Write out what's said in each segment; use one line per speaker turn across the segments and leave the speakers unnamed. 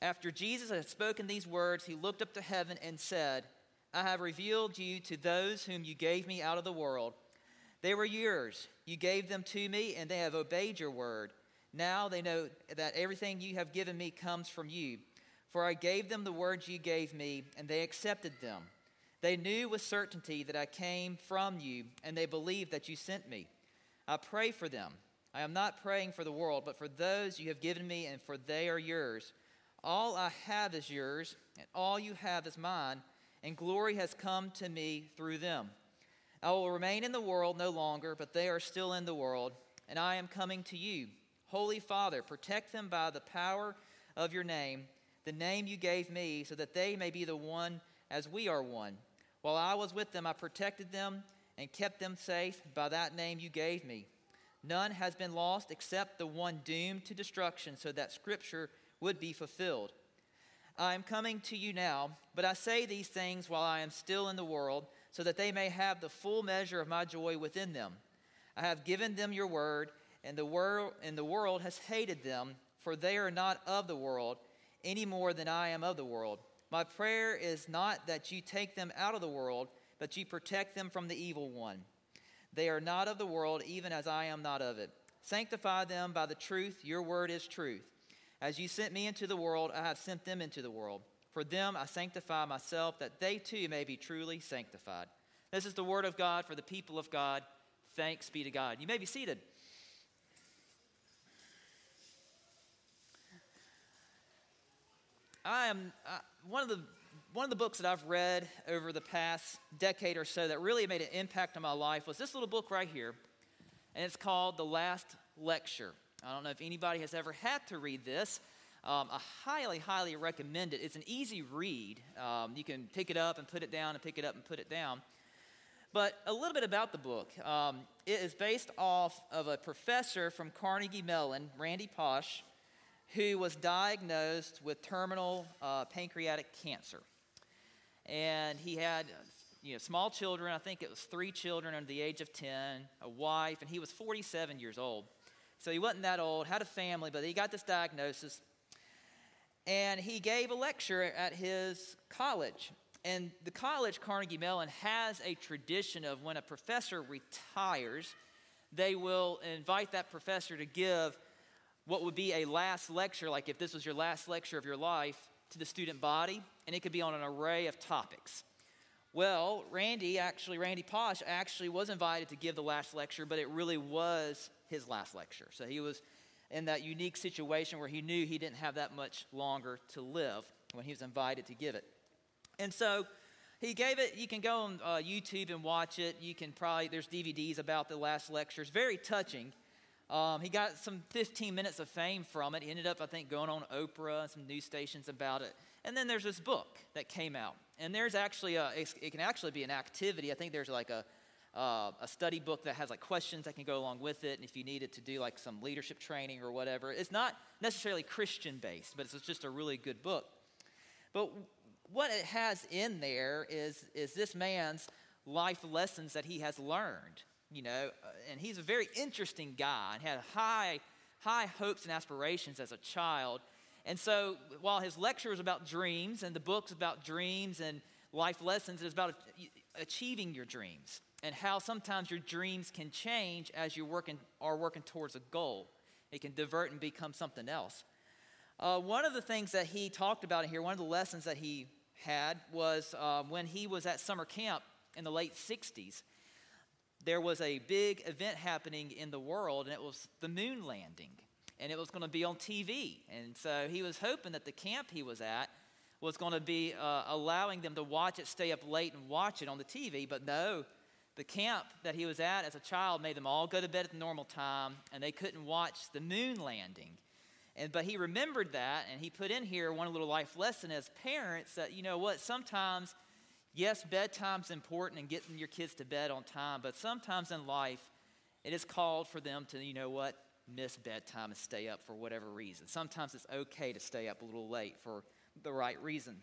After Jesus had spoken these words, he looked up to heaven and said, I have revealed you to those whom you gave me out of the world. They were yours. You gave them to me, and they have obeyed your word. Now they know that everything you have given me comes from you. For I gave them the words you gave me, and they accepted them. They knew with certainty that I came from you, and they believed that you sent me. I pray for them. I am not praying for the world, but for those you have given me, and for they are yours. All I have is yours, and all you have is mine, and glory has come to me through them. I will remain in the world no longer, but they are still in the world, and I am coming to you. Holy Father, protect them by the power of your name, the name you gave me, so that they may be the one as we are one. While I was with them, I protected them and kept them safe by that name you gave me. None has been lost except the one doomed to destruction, so that Scripture would be fulfilled. I am coming to you now, but I say these things while I am still in the world, so that they may have the full measure of my joy within them. I have given them your word, and the world, and the world has hated them, for they are not of the world, any more than I am of the world. My prayer is not that you take them out of the world, but you protect them from the evil one. They are not of the world, even as I am not of it. Sanctify them by the truth. Your word is truth. As you sent me into the world, I have sent them into the world. For them I sanctify myself, that they too may be truly sanctified. This is the word of God for the people of God. Thanks be to God. You may be seated. I am uh, one of the one of the books that I've read over the past decade or so that really made an impact on my life was this little book right here, and it's called The Last Lecture. I don't know if anybody has ever had to read this. Um, I highly, highly recommend it. It's an easy read. Um, you can pick it up and put it down and pick it up and put it down. But a little bit about the book. Um, it is based off of a professor from Carnegie Mellon, Randy Pausch, who was diagnosed with terminal uh, pancreatic cancer. And he had you know, small children, I think it was three children under the age of 10, a wife, and he was 47 years old. So he wasn't that old, had a family, but he got this diagnosis. And he gave a lecture at his college. And the college, Carnegie Mellon, has a tradition of when a professor retires, they will invite that professor to give what would be a last lecture, like if this was your last lecture of your life, to the student body, and it could be on an array of topics. Well, Randy, actually, Randy Pausch actually was invited to give the last lecture, but it really was his last lecture. So he was in that unique situation where he knew he didn't have that much longer to live when he was invited to give it. And so he gave it, you can go on uh, YouTube and watch it. You can probably, there's DVDs about the last lectures. Very touching. Um, he got some 15 minutes of fame from it. He ended up, I think, going on Oprah and some news stations about it. And then there's this book that came out. And there's actually, a, it can actually be an activity. I think there's like a, uh, a study book that has like questions that can go along with it. And if you need it to do like some leadership training or whatever, it's not necessarily Christian based, but it's just a really good book. But what it has in there is, is this man's life lessons that he has learned, you know, uh, and he's a very interesting guy and had high, high hopes and aspirations as a child. And so while his lecture was about dreams and the book's about dreams and life lessons, it's about achieving your dreams and how sometimes your dreams can change as you working, are working towards a goal. It can divert and become something else. Uh, one of the things that he talked about in here, one of the lessons that he had was uh, when he was at summer camp in the late 60s. There was a big event happening in the world, and it was the moon landing. And it was going to be on TV. And so he was hoping that the camp he was at was going to be uh, allowing them to watch it, stay up late and watch it on the TV. But no, the camp that he was at as a child made them all go to bed at the normal time, and they couldn't watch the moon landing. And, but he remembered that, and he put in here one little life lesson as parents that, you know what, sometimes, yes, bedtime's important and getting your kids to bed on time, but sometimes in life, it is called for them to, you know what, miss bedtime and stay up for whatever reason. Sometimes it's okay to stay up a little late for the right reason.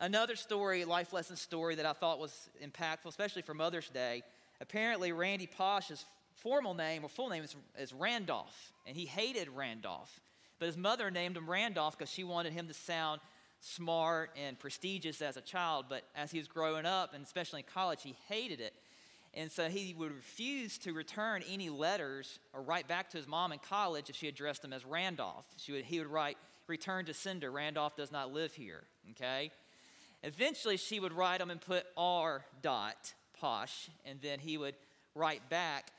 Another story, life lesson story that I thought was impactful, especially for Mother's Day. Apparently, Randy Pausch's formal name or full name is, is Randolph, and he hated Randolph. But But his mother named him Randolph because she wanted him to sound smart and prestigious as a child. But as he was growing up, and especially in college, he hated it. And so he would refuse to return any letters or write back to his mom in college if she addressed him as Randolph. Would, he would write, Return to sender, Randolph does not live here. Okay? Eventually, she would write him and put R. Dot, Pausch, and then he would write back.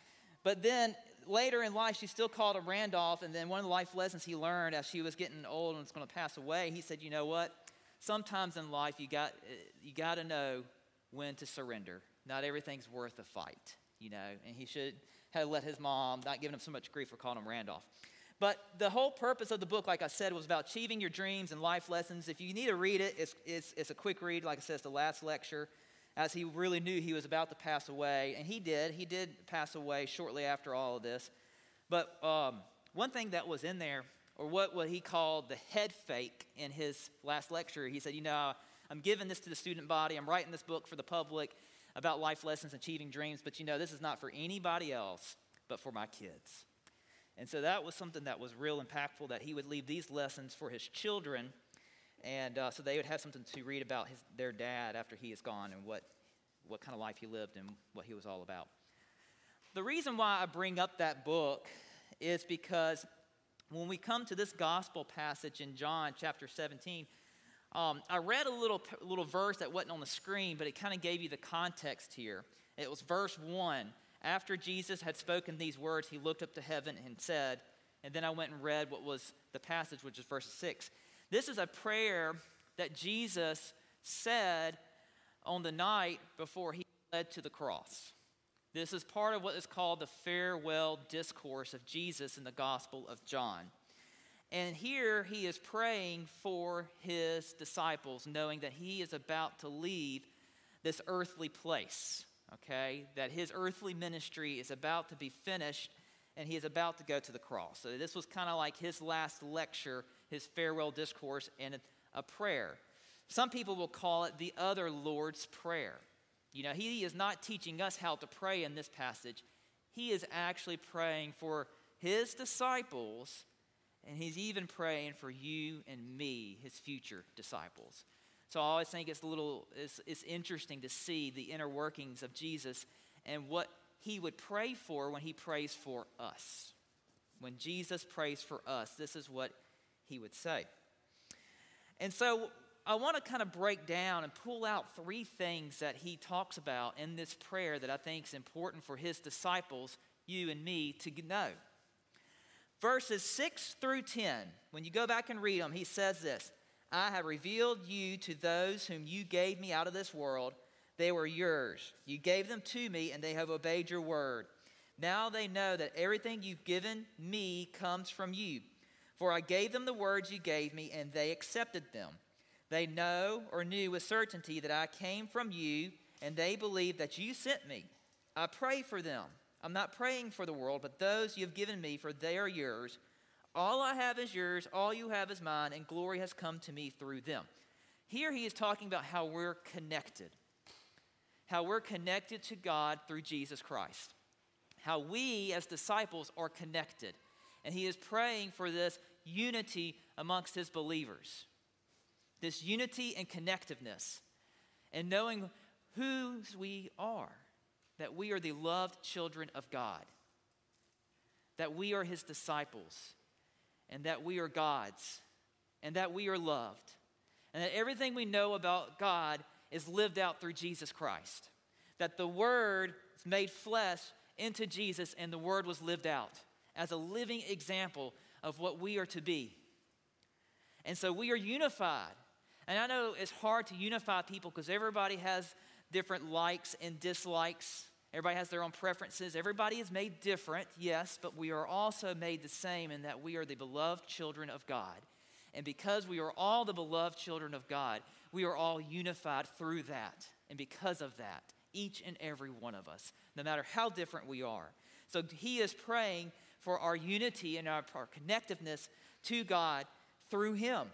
But then later in life, she still called him Randolph. And then one of the life lessons he learned as she was getting old and was going to pass away, he said, You know what? Sometimes in life, you got, uh, you got to know when to surrender not everything's worth a fight, you know, and he should have let his mom, not giving him so much grief for calling him Randolph. But the whole purpose of the book, like I said, was about achieving your dreams and life lessons. If you need to read it, it's, it's, it's a quick read. Like I said, it's the last lecture, as he really knew he was about to pass away. And he did. He did pass away shortly after all of this. But um, one thing that was in there, or what, what he called the head fake in his last lecture, he said, You know, I'm giving this to the student body, I'm writing this book for the public about life lessons, achieving dreams, but you know, this is not for anybody else but for my kids. And so that was something that was real impactful that he would leave these lessons for his children, and uh, so they would have something to read about his, their dad after he is gone and what, what kind of life he lived and what he was all about. The reason why I bring up that book is because when we come to this gospel passage in John chapter 17, um, I read a little, little verse that wasn't on the screen, but it kind of gave you the context here. It was verse 1. After Jesus had spoken these words, he looked up to heaven and said, and then I went and read what was the passage, which is verse 6. This is a prayer that Jesus said on the night before he led to the cross. This is part of what is called the farewell discourse of Jesus in the Gospel of John. And here he is praying for his disciples, knowing that he is about to leave this earthly place, okay? That his earthly ministry is about to be finished and he is about to go to the cross. So this was kind of like his last lecture, his farewell discourse, and a prayer. Some people will call it the other Lord's Prayer. You know, he is not teaching us how to pray in this passage, he is actually praying for his disciples and he's even praying for you and me, his future disciples. So I always think it's a little, it's, it's interesting to see the inner workings of Jesus and what he would pray for when he prays for us. When Jesus prays for us, this is what he would say. And so I want to kind of break down and pull out three things that he talks about in this prayer that I think is important for his disciples, you and me, to know verses 6 through 10, when you go back and read them, he says this I have revealed you to those whom you gave me out of this world. They were yours. You gave them to me, and they have obeyed your word. Now they know that everything you've given me comes from you. For I gave them the words you gave me, and they accepted them. They know or knew with certainty that I came from you, and they believe that you sent me. I pray for them. I'm not praying for the world, but those you have given me, for they are yours. All I have is yours, all you have is mine, and glory has come to me through them. Here he is talking about how we're connected, how we're connected to God through Jesus Christ, how we as disciples are connected. And he is praying for this unity amongst his believers, this unity and connectiveness, and knowing whose we are that we are the loved children of God, that we are his disciples, and that we are God's, and that we are loved, and that everything we know about God is lived out through Jesus Christ. That the Word is made flesh into Jesus, and the Word was lived out as a living example of what we are to be. And so we are unified. And I know it's hard to unify people because everybody has different likes and dislikes. Everybody has their own preferences. Everybody is made different, yes, but we are also made the same in that we are the beloved children of God. And because we are all the beloved children of God, we are all unified through that. And because of that, each and every one of us, no matter how different we are. So he is praying for our unity and our, our connectiveness to God through him.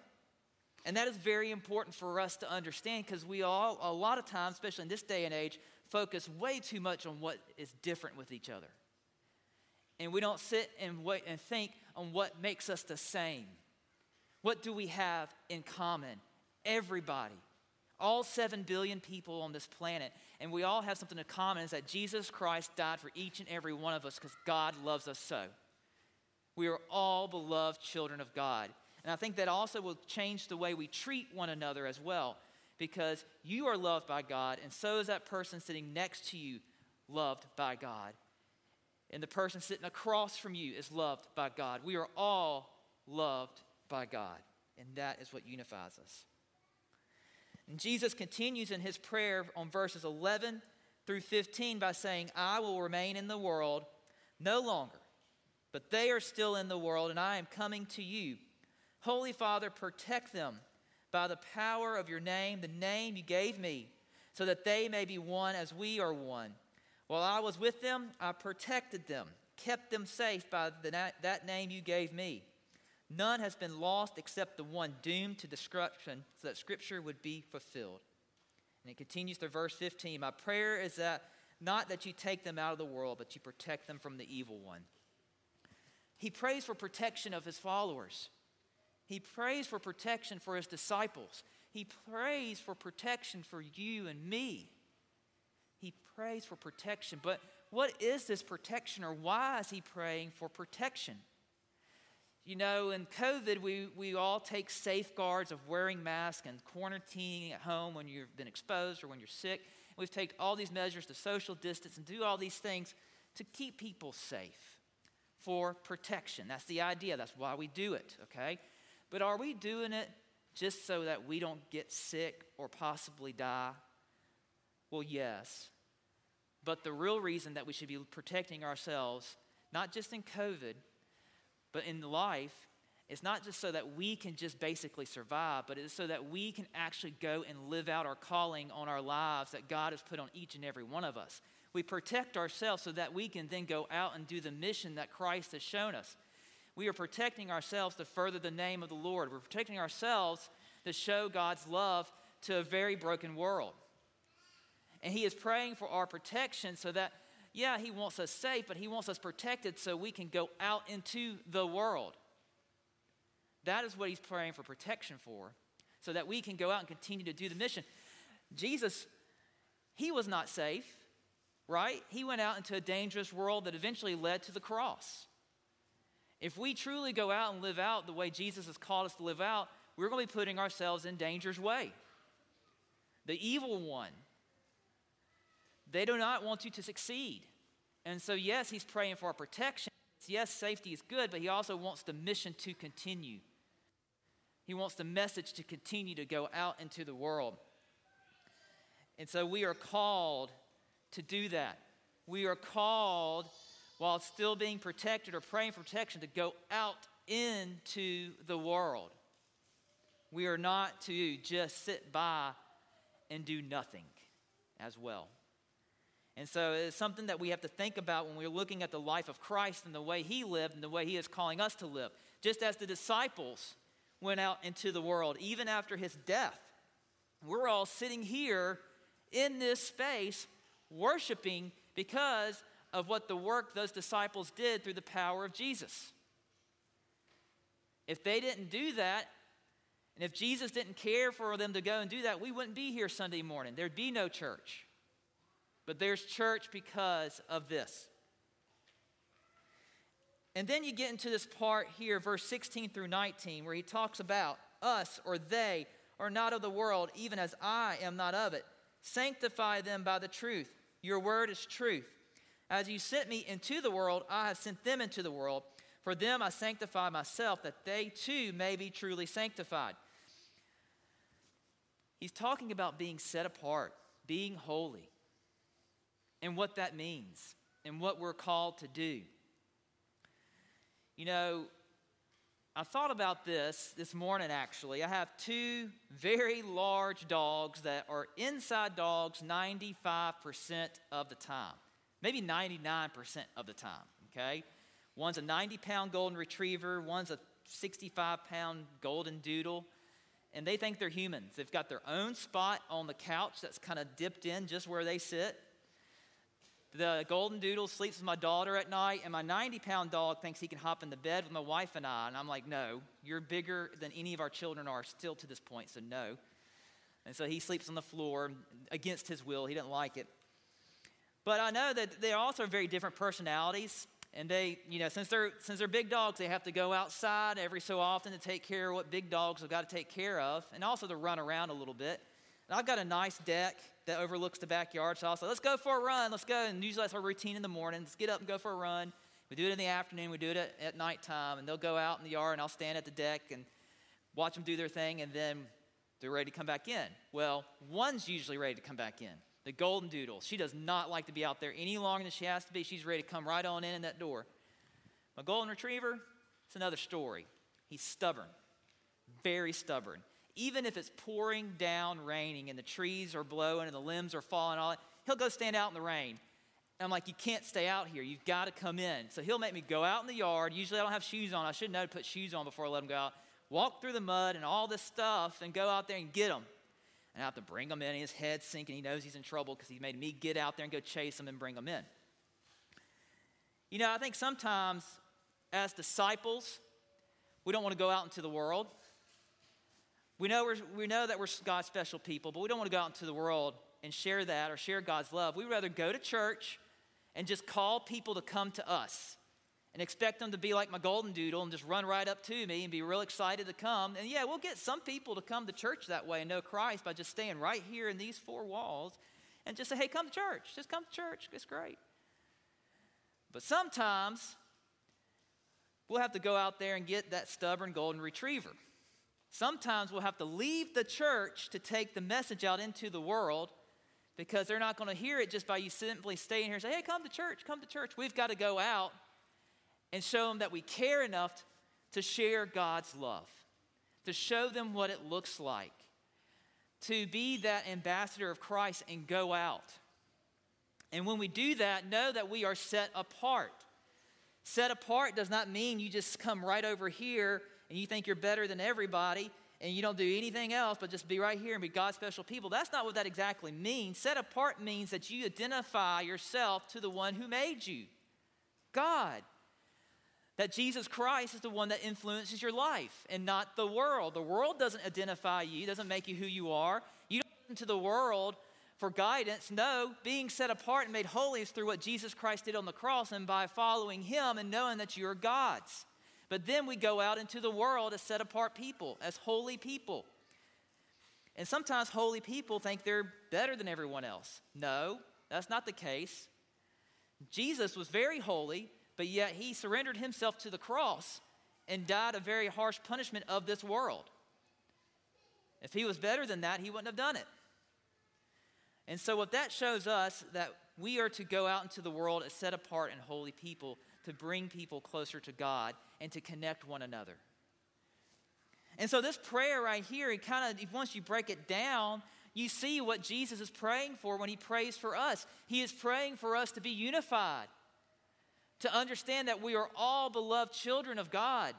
And that is very important for us to understand because we all, a lot of times, especially in this day and age, focus way too much on what is different with each other. and we don't sit and wait and think on what makes us the same. What do we have in common? Everybody. All 7 billion people on this planet. And we all have something in common is that Jesus Christ died for each and every one of us because God loves us so. We are all beloved children of God. And I think that also will change the way we treat one another as well because you are loved by God, and so is that person sitting next to you loved by God. And the person sitting across from you is loved by God. We are all loved by God, and that is what unifies us. And Jesus continues in his prayer on verses 11 through 15 by saying, I will remain in the world no longer, but they are still in the world, and I am coming to you. Holy Father, protect them by the power of your name, the name you gave me, so that they may be one as we are one. While I was with them, I protected them, kept them safe by the, that name you gave me. None has been lost except the one doomed to destruction, so that Scripture would be fulfilled. And it continues to verse 15 My prayer is that not that you take them out of the world, but you protect them from the evil one. He prays for protection of his followers. He prays for protection for his disciples. He prays for protection for you and me. He prays for protection. But what is this protection, or why is he praying for protection? You know, in COVID, we, we all take safeguards of wearing masks and quarantining at home when you've been exposed or when you're sick. We've taken all these measures to social distance and do all these things to keep people safe for protection. That's the idea. That's why we do it, okay? But are we doing it just so that we don't get sick or possibly die? Well, yes. But the real reason that we should be protecting ourselves, not just in COVID, but in life, is not just so that we can just basically survive, but it's so that we can actually go and live out our calling on our lives that God has put on each and every one of us. We protect ourselves so that we can then go out and do the mission that Christ has shown us. We are protecting ourselves to further the name of the Lord. We're protecting ourselves to show God's love to a very broken world. And He is praying for our protection so that, yeah, He wants us safe, but He wants us protected so we can go out into the world. That is what He's praying for protection for, so that we can go out and continue to do the mission. Jesus, He was not safe, right? He went out into a dangerous world that eventually led to the cross. If we truly go out and live out the way Jesus has called us to live out, we're going to be putting ourselves in danger's way. The evil one, they do not want you to succeed. And so, yes, he's praying for our protection. Yes, safety is good, but he also wants the mission to continue. He wants the message to continue to go out into the world. And so we are called to do that. We are called while still being protected or praying for protection to go out into the world. We are not to just sit by and do nothing as well. And so it's something that we have to think about when we're looking at the life of Christ and the way he lived and the way he is calling us to live. Just as the disciples went out into the world, even after his death, we're all sitting here in this space worshiping because of what the work those disciples did through the power of Jesus. If they didn't do that, and if Jesus didn't care for them to go and do that, we wouldn't be here Sunday morning. There'd be no church. But there's church because of this. And then you get into this part here, verse 16 through 19, where he talks about us or they are not of the world, even as I am not of it. Sanctify them by the truth. Your word is truth. As you sent me into the world, I have sent them into the world. For them I sanctify myself, that they too may be truly sanctified. He's talking about being set apart, being holy, and what that means, and what we're called to do. You know, I thought about this this morning actually. I have two very large dogs that are inside dogs 95% of the time maybe 99% of the time, okay? One's a 90 pound golden retriever, one's a 65 pound golden doodle, and they think they're humans. They've got their own spot on the couch that's kind of dipped in just where they sit. The golden doodle sleeps with my daughter at night, and my 90 pound dog thinks he can hop in the bed with my wife and I. And I'm like, no, you're bigger than any of our children are still to this point, so no. And so he sleeps on the floor against his will. He doesn't like it. But I know that they're also very different personalities. And they, you know, since they're, since they're big dogs, they have to go outside every so often to take care of what big dogs have got to take care of, and also to run around a little bit. And I've got a nice deck that overlooks the backyard. So I'll say, let's go for a run. Let's go. And usually that's our routine in the morning. Let's get up and go for a run. We do it in the afternoon. We do it at, at nighttime. And they'll go out in the yard, and I'll stand at the deck and watch them do their thing. And then they're ready to come back in. Well, one's usually ready to come back in. The golden doodle. She does not like to be out there any longer than she has to be. She's ready to come right on in in that door. My golden retriever, it's another story. He's stubborn, very stubborn even if it's pouring down raining and the trees are blowing and the limbs are falling, all he'll go stand out in the rain. And I'm like, you can't stay out here. You've got to come in. So he'll make me go out in the yard. Usually I don't have shoes on. I should know to put shoes on before I let him go out. Walk through the mud and all this stuff and go out there and get him. And I have to bring him in. His head's sinking. He knows he's in trouble because he made me get out there and go chase him and bring him in. You know, I think sometimes as disciples, we don't want to go out into the world. We know, we're, we know that we're God's special people, but we don't want to go out into the world and share that or share God's love. We'd rather go to church and just call people to come to us and expect them to be like my golden doodle and just run right up to me and be real excited to come. And yeah, we'll get some people to come to church that way and know Christ by just staying right here in these four walls and just say, hey, come to church. Just come to church. It's great. But sometimes we'll have to go out there and get that stubborn golden retriever. Sometimes we'll have to leave the church to take the message out into the world because they're not going to hear it just by you simply staying here and say, hey, come to church, come to church. We've got to go out and show them that we care enough to share God's love, to show them what it looks like, to be that ambassador of Christ and go out. And when we do that, know that we are set apart. Set apart does not mean you just come right over here and you think you're better than everybody and you don't do anything else but just be right here and be God's special people. That's not what that exactly means. Set apart means that you identify yourself to the one who made you, God. That Jesus Christ is the one that influences your life and not the world. The world doesn't identify you, doesn't make you who you are. You don't listen to the world for guidance. No, being set apart and made holy is through what Jesus Christ did on the cross and by following Him and knowing that you are God's. But then we go out into the world as set apart people, as holy people. And sometimes holy people think they're better than everyone else. No, that's not the case. Jesus was very holy, but yet he surrendered himself to the cross and died a very harsh punishment of this world. If he was better than that, he wouldn't have done it. And so, what that shows us that we are to go out into the world as set apart and holy people to bring people closer to God and to connect one another. And so, this prayer right here, it kind of, once you break it down, you see what Jesus is praying for when he prays for us. He is praying for us to be unified, to understand that we are all beloved children of God,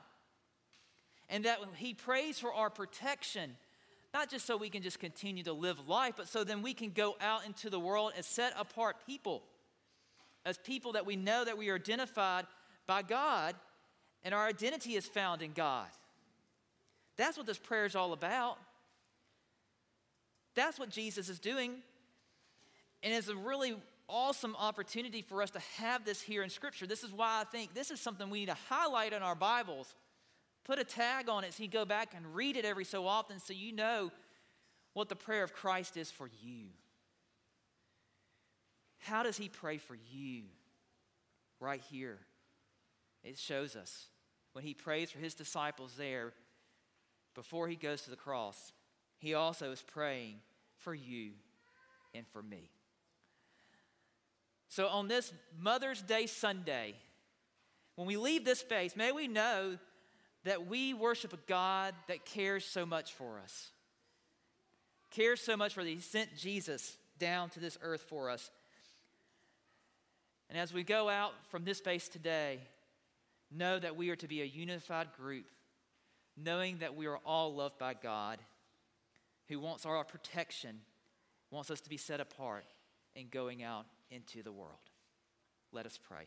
and that he prays for our protection, not just so we can just continue to live life, but so then we can go out into the world as set apart people as people that we know that we are identified by God and our identity is found in God. That's what this prayer is all about. That's what Jesus is doing. And it's a really awesome opportunity for us to have this here in Scripture. This is why I think this is something we need to highlight in our Bibles. Put a tag on it so you go back and read it every so often so you know what the prayer of Christ is for you. How does he pray for you? Right here. It shows us when he prays for his disciples there before he goes to the cross, he also is praying for you and for me. So on this Mother's Day Sunday, when we leave this space, may we know that we worship a God that cares so much for us. Cares so much for that he sent Jesus down to this earth for us. And as we go out from this space today, know that we are to be a unified group, knowing that we are all loved by God, who wants our protection, wants us to be set apart in going out into the world. Let us pray.